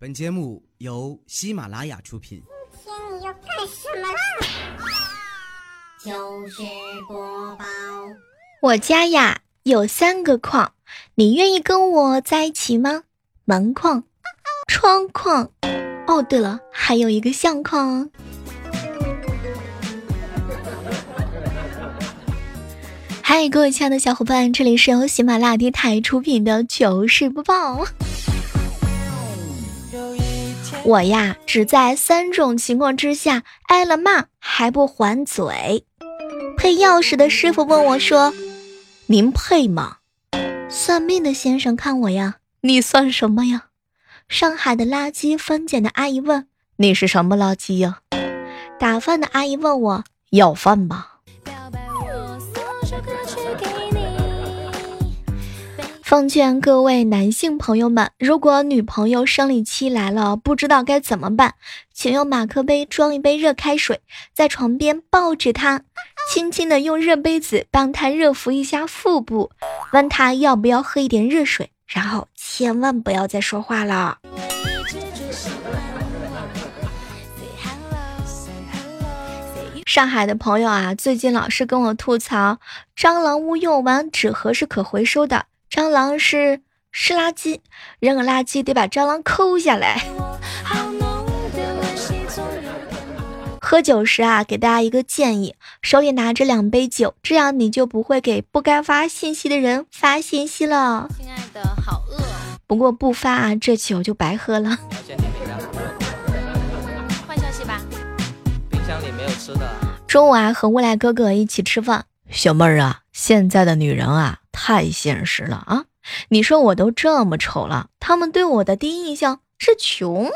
本节目由喜马拉雅出品。今天你要干什么啦？就是播报。我家呀有三个矿，你愿意跟我在一起吗？门框、窗框，哦对了，还有一个相框。嗨，各位亲爱的小伙伴，这里是由喜马拉雅电台出品的糗事播报。我呀，只在三种情况之下挨了骂还不还嘴。配钥匙的师傅问我说：“您配吗？”算命的先生看我呀：“你算什么呀？”上海的垃圾分拣的阿姨问：“你是什么垃圾呀？”打饭的阿姨问我：“要饭吗？”奉劝各位男性朋友们，如果女朋友生理期来了，不知道该怎么办，请用马克杯装一杯热开水，在床边抱着她，轻轻的用热杯子帮她热敷一下腹部，问她要不要喝一点热水，然后千万不要再说话了。上海的朋友啊，最近老是跟我吐槽，蟑螂屋用完纸盒是可回收的。蟑螂是湿垃圾，扔个垃圾得把蟑螂抠下来。喝酒时啊，给大家一个建议，手里拿着两杯酒，这样你就不会给不该发信息的人发信息了。亲爱的，好饿。不过不发啊，这酒就白喝了。换消息吧。冰箱里没有吃的。中午啊，和未来哥哥一起吃饭。小妹儿啊，现在的女人啊。太现实了啊！你说我都这么丑了，他们对我的第一印象是穷。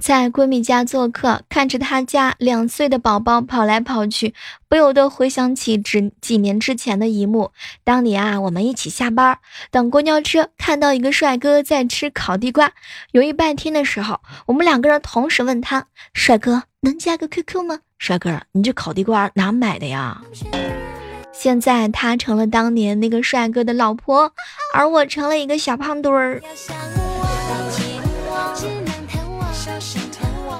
在闺蜜家做客，看着她家两岁的宝宝跑来跑去，不由得回想起只几年之前的一幕。当年啊，我们一起下班，等公交车，看到一个帅哥在吃烤地瓜，犹豫半天的时候，我们两个人同时问他：“帅哥，能加个 QQ 吗？”帅哥，你这烤地瓜哪买的呀？现在他成了当年那个帅哥的老婆，而我成了一个小胖墩儿。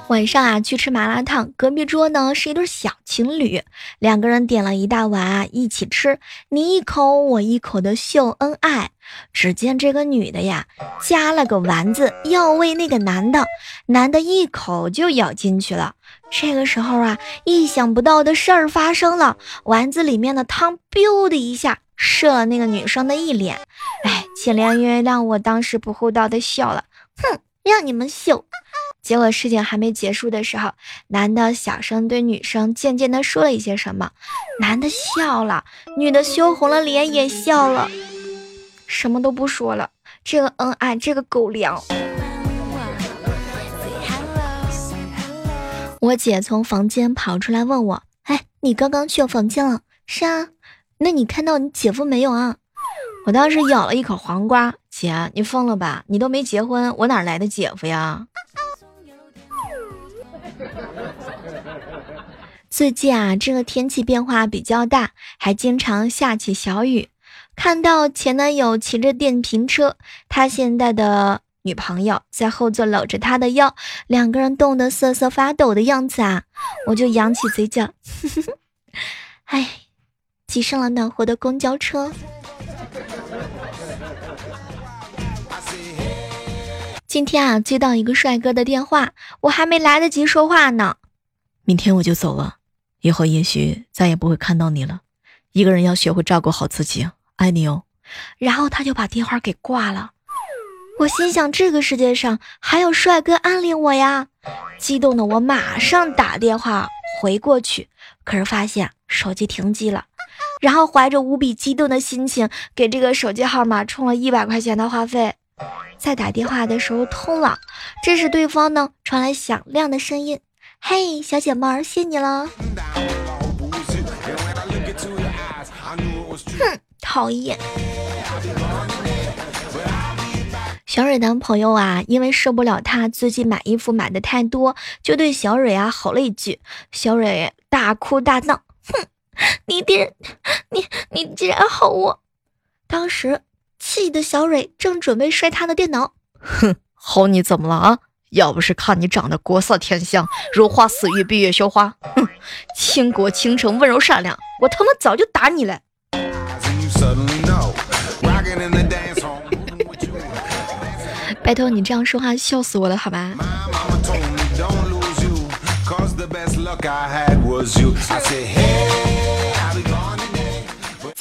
晚上啊，去吃麻辣烫，隔壁桌呢是一对小情侣，两个人点了一大碗啊，一起吃，你一口我一口的秀恩爱。只见这个女的呀，夹了个丸子要喂那个男的，男的一口就咬进去了。这个时候啊，意想不到的事儿发生了，丸子里面的汤 biu 的一下射了那个女生的一脸。哎，请原谅我当时不厚道的笑了，哼，让你们秀。结果事情还没结束的时候，男的小声对女生渐渐的说了一些什么，男的笑了，女的羞红了脸也笑了，什么都不说了。这个恩爱，这个狗粮。我姐从房间跑出来问我：“哎，你刚刚去我房间了？”“是啊。”“那你看到你姐夫没有啊？”我当时咬了一口黄瓜，姐，你疯了吧？你都没结婚，我哪来的姐夫呀？最近啊，这个天气变化比较大，还经常下起小雨。看到前男友骑着电瓶车，他现在的女朋友在后座搂着他的腰，两个人冻得瑟瑟发抖的样子啊，我就扬起嘴角，哎，挤上了暖和的公交车。今天啊，接到一个帅哥的电话，我还没来得及说话呢，明天我就走了。以后也许再也不会看到你了。一个人要学会照顾好自己，爱你哦。然后他就把电话给挂了。我心想，这个世界上还有帅哥暗恋我呀！激动的我马上打电话回过去，可是发现手机停机了。然后怀着无比激动的心情，给这个手机号码充了一百块钱的话费。在打电话的时候通了，这时对方呢传来响亮的声音。嘿，小姐妹儿，谢你了。哼，讨厌。小蕊男朋友啊，因为受不了他最近买衣服买的太多，就对小蕊啊吼了一句。小蕊大哭大闹，哼，你竟然，你你竟然吼我！当时气的小蕊正准备摔他的电脑，哼，吼你怎么了啊？要不是看你长得国色天香，如花似玉，闭月羞花，哼，倾国倾城，温柔善良，我他妈早就打你了。拜托你这样说话，笑死我了，好吧？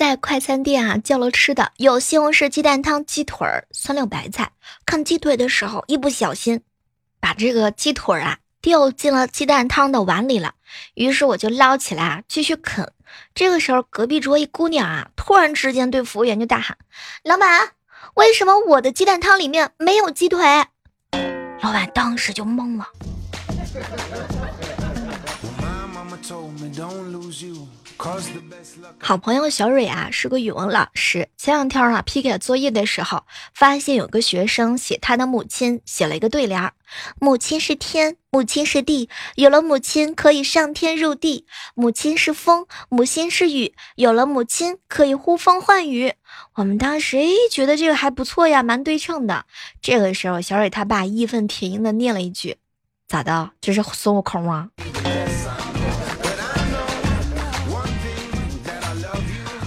在快餐店啊，叫了吃的，有西红柿鸡蛋汤、鸡腿儿、酸溜白菜。看鸡腿的时候，一不小心把这个鸡腿啊掉进了鸡蛋汤的碗里了，于是我就捞起来啊继续啃。这个时候，隔壁桌一姑娘啊，突然之间对服务员就大喊：“老板，为什么我的鸡蛋汤里面没有鸡腿？”老板当时就懵了。好朋友小蕊啊，是个语文老师。前两天啊，批改作业的时候，发现有个学生写他的母亲，写了一个对联：母亲是天，母亲是地，有了母亲可以上天入地；母亲是风，母亲是雨，有了母亲可以呼风唤雨。我们当时诶觉得这个还不错呀，蛮对称的。这个时候，小蕊他爸义愤填膺的念了一句：“咋的？这是孙悟空啊？”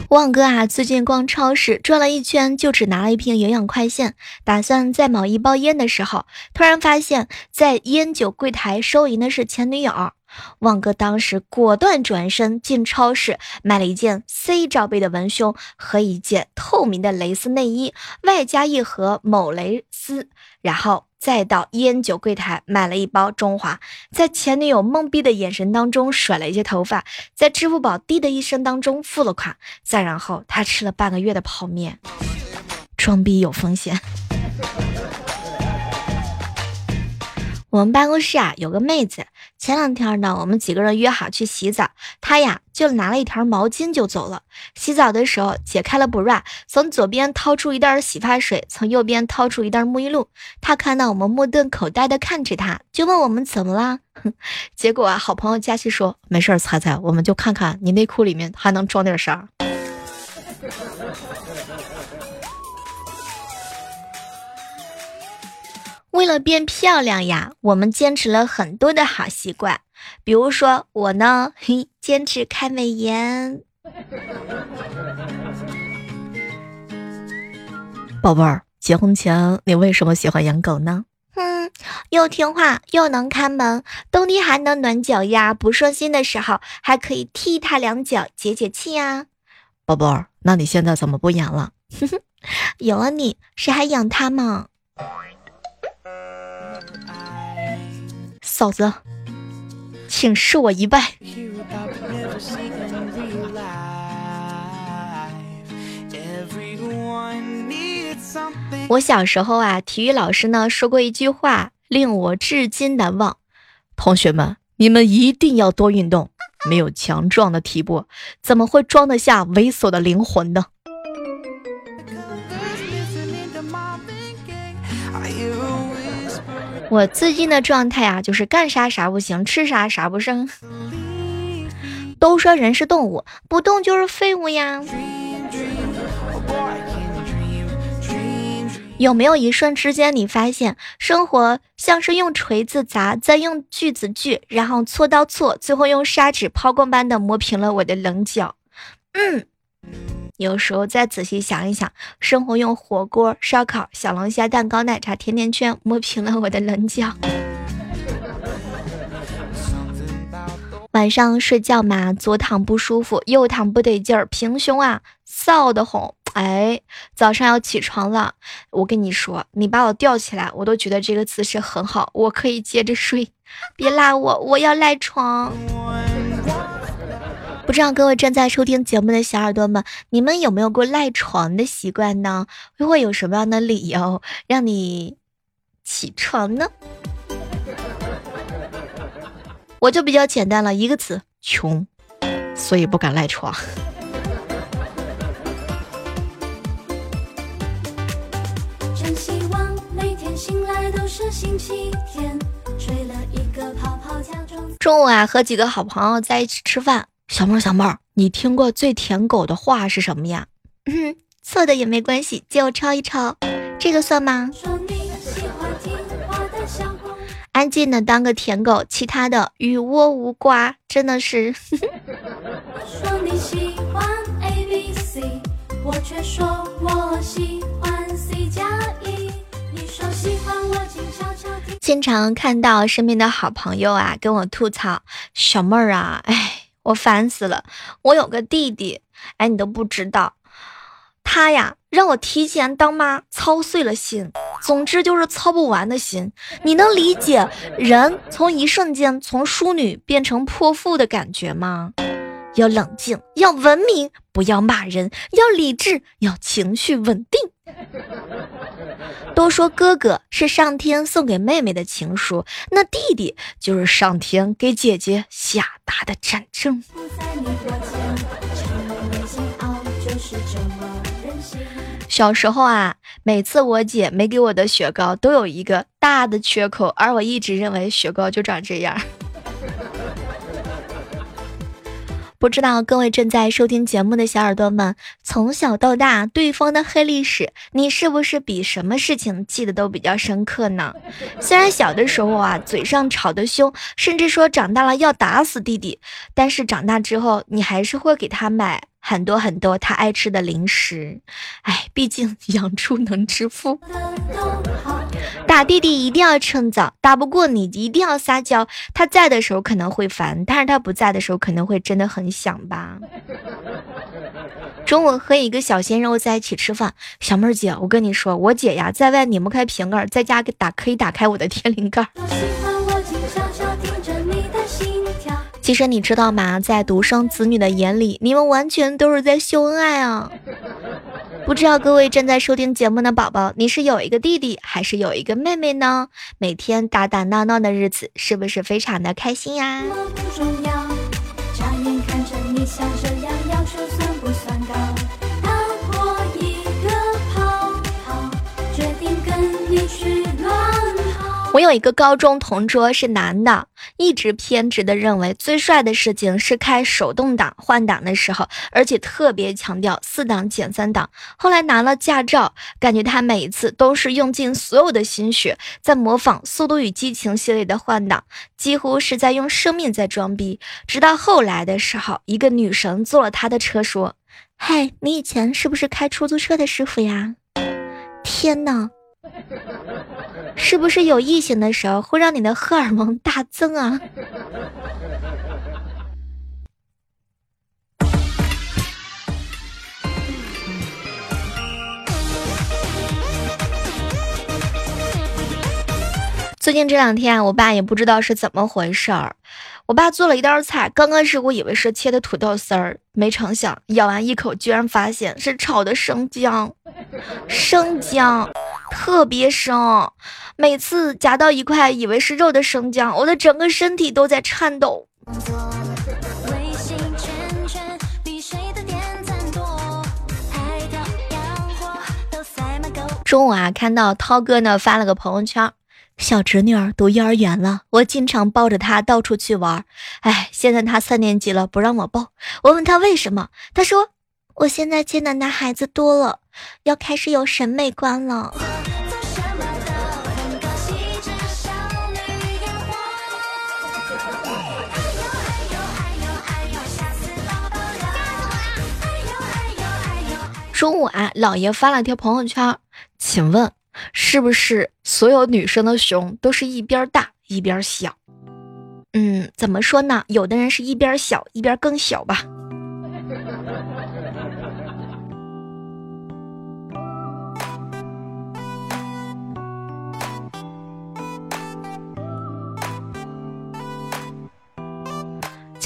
旺哥啊，最近逛超市转了一圈，就只拿了一瓶营养快线，打算再买一包烟的时候，突然发现，在烟酒柜台收银的是前女友。旺哥当时果断转身进超市，买了一件 C 罩杯的文胸和一件透明的蕾丝内衣，外加一盒某蕾丝，然后。再到烟酒柜台买了一包中华，在前女友懵逼的眼神当中甩了一些头发，在支付宝滴的一声当中付了款，再然后他吃了半个月的泡面，装逼有风险。我们办公室啊有个妹子，前两天呢，我们几个人约好去洗澡，她呀就拿了一条毛巾就走了。洗澡的时候解开了 bra，从左边掏出一袋洗发水，从右边掏出一袋沐浴露。她看到我们目瞪口呆的看着她，就问我们怎么啦？结果啊，好朋友佳琪说没事儿，彩彩，我们就看看你内裤里面还能装点啥。为了变漂亮呀，我们坚持了很多的好习惯。比如说我呢，嘿，坚持开美颜。宝贝儿，结婚前你为什么喜欢养狗呢？嗯，又听话又能看门，冬天还能暖脚丫，不顺心的时候还可以踢它两脚解解气呀。宝贝儿，那你现在怎么不养了？哼 哼有了你，谁还养它吗？嫂子，请恕我一拜。我小时候啊，体育老师呢说过一句话，令我至今难忘。同学们，你们一定要多运动。没有强壮的体魄，怎么会装得下猥琐的灵魂呢？我最近的状态啊，就是干啥啥不行，吃啥啥不剩。都说人是动物，不动就是废物呀。有没有一瞬之间，你发现生活像是用锤子砸，再用锯子锯，然后锉刀锉，最后用砂纸抛光般的磨平了我的棱角？嗯。有时候再仔细想一想，生活用火锅、烧烤、小龙虾、蛋糕、奶茶、甜甜圈磨平了我的棱角。晚上睡觉嘛，左躺不舒服，右躺不得劲儿，平胸啊，臊得慌。哎，早上要起床了，我跟你说，你把我吊起来，我都觉得这个姿势很好，我可以接着睡。别拉我，我要赖床。不知道各位正在收听节目的小耳朵们，你们有没有过赖床的习惯呢？又会有什么样的理由让你起床呢？我就比较简单了，一个词：穷，所以不敢赖床。真希望每天醒来都是星期天。中午啊，和几个好朋友在一起吃饭。小妹儿，小妹儿，你听过最舔狗的话是什么呀？嗯，错的也没关系，借我抄一抄，这个算吗？安静的当个舔狗，其他的与我无关，真的是。经常看到身边的好朋友啊跟我吐槽，小妹儿啊，哎，我烦死了，我有个弟弟，哎，你都不知道，他呀让我提前当妈，操碎了心。总之就是操不完的心，你能理解人从一瞬间从淑女变成泼妇的感觉吗？要冷静，要文明，不要骂人，要理智，要情绪稳定。都说哥哥是上天送给妹妹的情书，那弟弟就是上天给姐姐下达的战争。小时候啊，每次我姐没给我的雪糕都有一个大的缺口，而我一直认为雪糕就长这样。不知道各位正在收听节目的小耳朵们，从小到大对方的黑历史，你是不是比什么事情记得都比较深刻呢？虽然小的时候啊，嘴上吵得凶，甚至说长大了要打死弟弟，但是长大之后，你还是会给他买。很多很多他爱吃的零食，哎，毕竟养猪能致富。打弟弟一定要趁早，打不过你一定要撒娇。他在的时候可能会烦，但是他不在的时候可能会真的很想吧。中午和一个小鲜肉在一起吃饭，小妹儿姐，我跟你说，我姐呀在外拧不开瓶盖，在家给打可以打开我的天灵盖。其实你知道吗？在独生子女的眼里，你们完全都是在秀恩爱啊！不知道各位正在收听节目的宝宝，你是有一个弟弟还是有一个妹妹呢？每天打打闹闹的日子，是不是非常的开心呀？我有一个高中同桌是男的，一直偏执的认为最帅的事情是开手动挡换挡的时候，而且特别强调四档减三档。后来拿了驾照，感觉他每一次都是用尽所有的心血在模仿《速度与激情》系列的换挡，几乎是在用生命在装逼。直到后来的时候，一个女神坐了他的车，说：“嗨，你以前是不是开出租车的师傅呀？”天哪！是不是有异性的时候会让你的荷尔蒙大增啊？最近这两天，我爸也不知道是怎么回事儿。我爸做了一道菜，刚开始我以为是切的土豆丝儿，没成想咬完一口，居然发现是炒的生姜，生姜特别生，每次夹到一块以为是肉的生姜，我的整个身体都在颤抖。中午啊，看到涛哥呢发了个朋友圈。小侄女儿读幼儿园了，我经常抱着她到处去玩。哎，现在她三年级了，不让我抱。我问她为什么，她说：“我现在见的男孩子多了，要开始有审美观了。”中午啊，老爷发了条朋友圈，请问。是不是所有女生的胸都是一边大一边小？嗯，怎么说呢？有的人是一边小一边更小吧。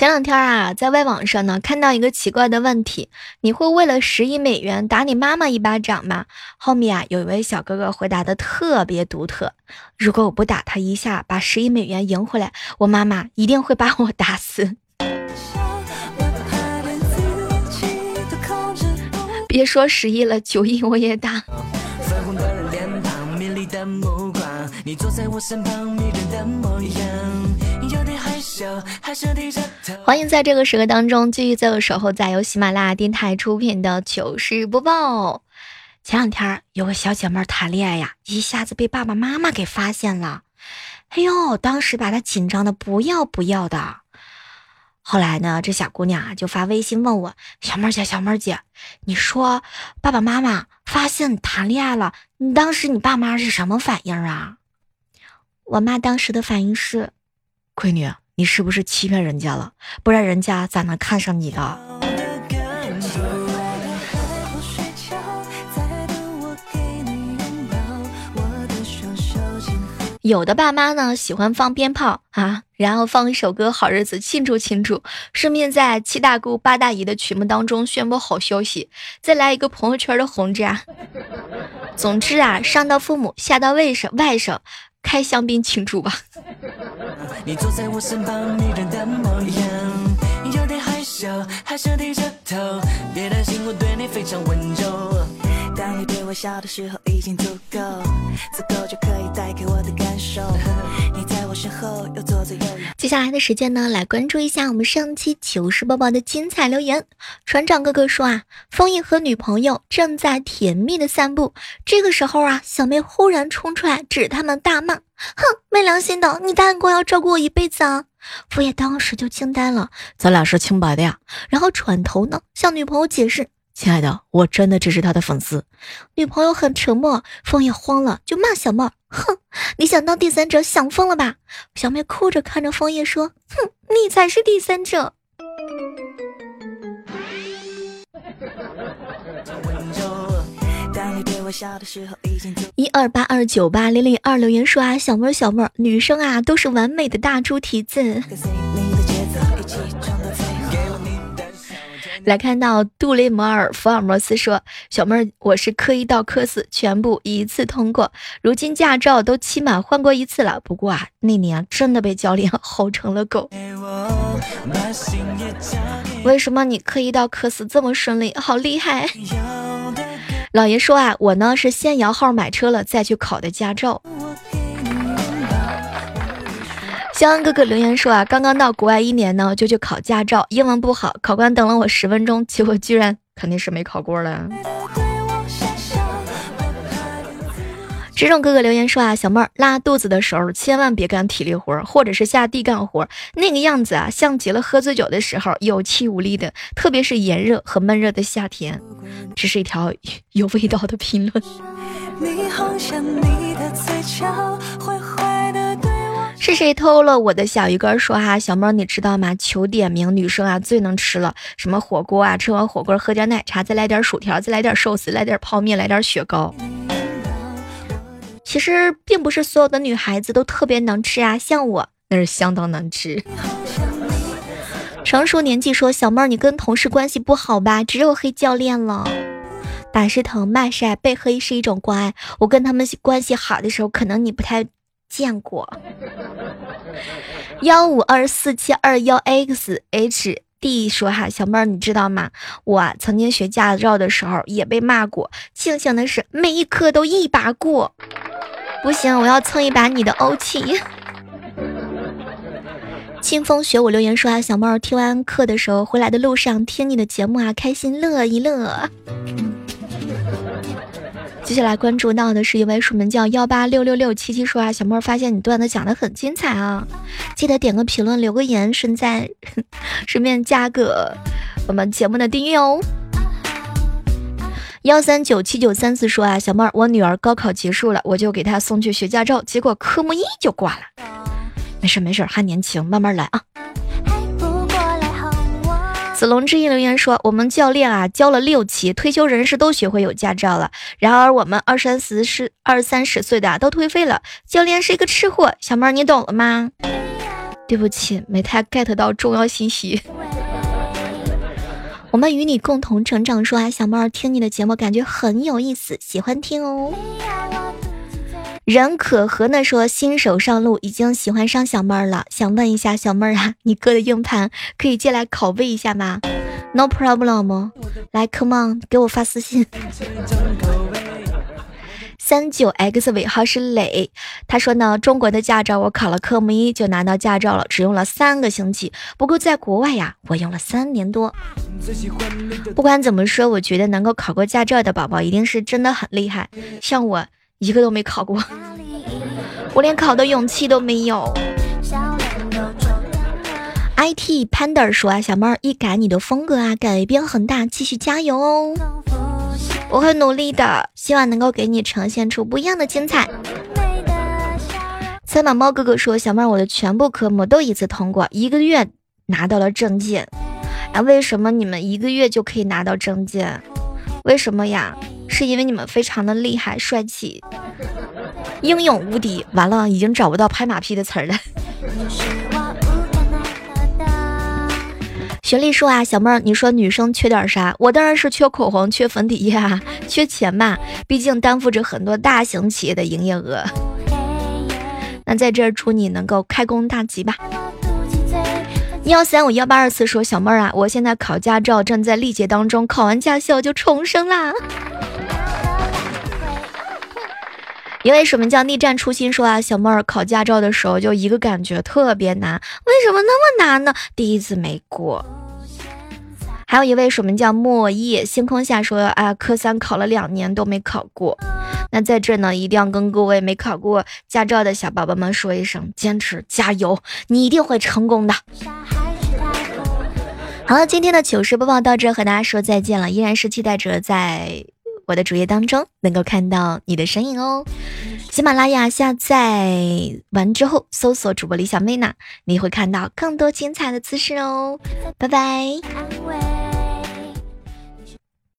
前两天啊，在外网上呢看到一个奇怪的问题：你会为了十亿美元打你妈妈一巴掌吗？后面啊有一位小哥哥回答的特别独特：如果我不打他一下，把十亿美元赢回来，我妈妈一定会把我打死。别说十亿了，九亿我也打。你坐在我身旁，迷人的模样。欢迎在这个时刻当中继续在我守候在由喜马拉雅电台出品的糗事播报。前两天有个小姐妹谈恋爱呀，一下子被爸爸妈妈给发现了，哎呦，当时把她紧张的不要不要的。后来呢，这小姑娘啊就发微信问我：“小妹姐，小妹姐，你说爸爸妈妈发现你谈恋爱了，你当时你爸妈是什么反应啊？”我妈当时的反应是：“闺女，你是不是欺骗人家了？不然人家咋能看上你的？”有的爸妈呢喜欢放鞭炮啊，然后放一首歌《好日子》庆祝庆祝，顺便在七大姑八大姨的曲目当中宣布好消息，再来一个朋友圈的红炸。总之啊，上到父母，下到外甥外甥，开香槟庆祝吧。你坐在我身旁，迷人的模样，有点害羞，害羞低着头，别担心，我对你非常温柔。当你对我笑的时候，已经足够，足够就可以带给我的感受。你在我身后，又左左右右。接下来的时间呢，来关注一下我们上期糗事播报的精彩留言。船长哥哥说啊，枫叶和女朋友正在甜蜜的散步，这个时候啊，小妹忽然冲出来，指他们大骂：“哼，没良心的，你答应过要照顾我一辈子啊！”枫叶当时就惊呆了，咱俩是清白的呀。然后转头呢，向女朋友解释。亲爱的，我真的只是他的粉丝。女朋友很沉默，枫叶慌了，就骂小妹：“哼，你想当第三者，想疯了吧？”小妹哭着看着枫叶说：“哼，你才是第三者。”一二八二九八零零二留言说啊，小妹儿小妹儿，女生啊都是完美的大猪蹄子。来看到杜雷摩尔福尔摩斯说：“小妹儿，我是科一到科四全部一次通过，如今驾照都期满换过一次了。不过啊，那年真的被教练 吼成了狗。为什么你科一到科四这么顺利？好厉害！老爷说啊，我呢是先摇号买车了，再去考的驾照。”肖恩哥哥留言说啊，刚刚到国外一年呢，就去考驾照，英文不好，考官等了我十分钟，结果居然肯定是没考过了。这种哥哥留言说啊，小妹儿拉肚子的时候千万别干体力活，或者是下地干活，那个样子啊，像极了喝醉酒的时候有气无力的，特别是炎热和闷热的夏天。这是一条有味道的评论。是谁偷了我的小鱼干？说哈，小猫你知道吗？求点名，女生啊最能吃了，什么火锅啊，吃完火锅喝点奶茶，再来点薯条，再来点寿司，来点泡面，来点雪糕。其实并不是所有的女孩子都特别能吃啊，像我那是相当能吃。成熟年纪说，小妹儿你跟同事关系不好吧？只有黑教练了。打是疼，骂是爱，被黑是一种关爱。我跟他们关系好的时候，可能你不太。见过幺五二四七二幺 x h d 说哈小妹儿你知道吗？我曾经学驾照的时候也被骂过，庆幸的是每一科都一把过。不行，我要蹭一把你的欧气。清风学我留言说啊，小妹儿听完课的时候回来的路上听你的节目啊，开心乐一乐。接下来关注到的是一位署名叫幺八六六六七七说啊，小妹儿发现你段子讲的很精彩啊，记得点个评论，留个言，顺在 顺便加个我们节目的订阅哦。幺三九七九三四说啊，小妹儿，我女儿高考结束了，我就给她送去学驾照，结果科目一就挂了。没事没事，还年轻，慢慢来啊。子龙之音留言说：“我们教练啊教了六期，退休人士都学会有驾照了。然而我们二三十、是二三十岁的都颓废了。教练是一个吃货，小妹儿你懂了吗？对不起，没太 get 到重要信息。我们与你共同成长，说啊，小妹儿听你的节目感觉很有意思，喜欢听哦。”人可和呢说新手上路，已经喜欢上小妹儿了，想问一下小妹儿啊，你哥的硬盘可以借来拷贝一下吗？No problem，来，Come on，给我发私信。三九 X 尾号是磊，他说呢，中国的驾照我考了科目一就拿到驾照了，只用了三个星期。不过在国外呀，我用了三年多。不管怎么说，我觉得能够考过驾照的宝宝一定是真的很厉害。像我一个都没考过，我连考的勇气都没有。IT Panda 说啊，小妹儿一改你的风格啊，改变很大，继续加油哦！我会努力的，希望能够给你呈现出不一样的精彩。三马猫哥哥说，小妹儿我的全部科目都一次通过，一个月拿到了证件。哎，为什么你们一个月就可以拿到证件？为什么呀？是因为你们非常的厉害、帅气、英勇无敌。完了，已经找不到拍马屁的词儿了。学历说啊，小妹儿，你说女生缺点啥？我当然是缺口红、缺粉底液啊，缺钱吧，毕竟担负着很多大型企业的营业额。那在这儿祝你能够开工大吉吧。幺三五幺八二四说，小妹儿啊，我现在考驾照正在历劫当中，考完驾校就重生啦。一位署名叫逆战初心说啊，小妹儿考驾照的时候就一个感觉特别难，为什么那么难呢？第一次没过。还有一位署名叫莫叶星空下说啊，科三考了两年都没考过。那在这呢，一定要跟各位没考过驾照的小宝宝们说一声，坚持加油，你一定会成功的。好了，今天的糗事播报到这，和大家说再见了，依然是期待着在。我的主页当中能够看到你的身影哦。喜马拉雅下载完之后，搜索主播李小妹呢，你会看到更多精彩的姿势哦。拜拜。安慰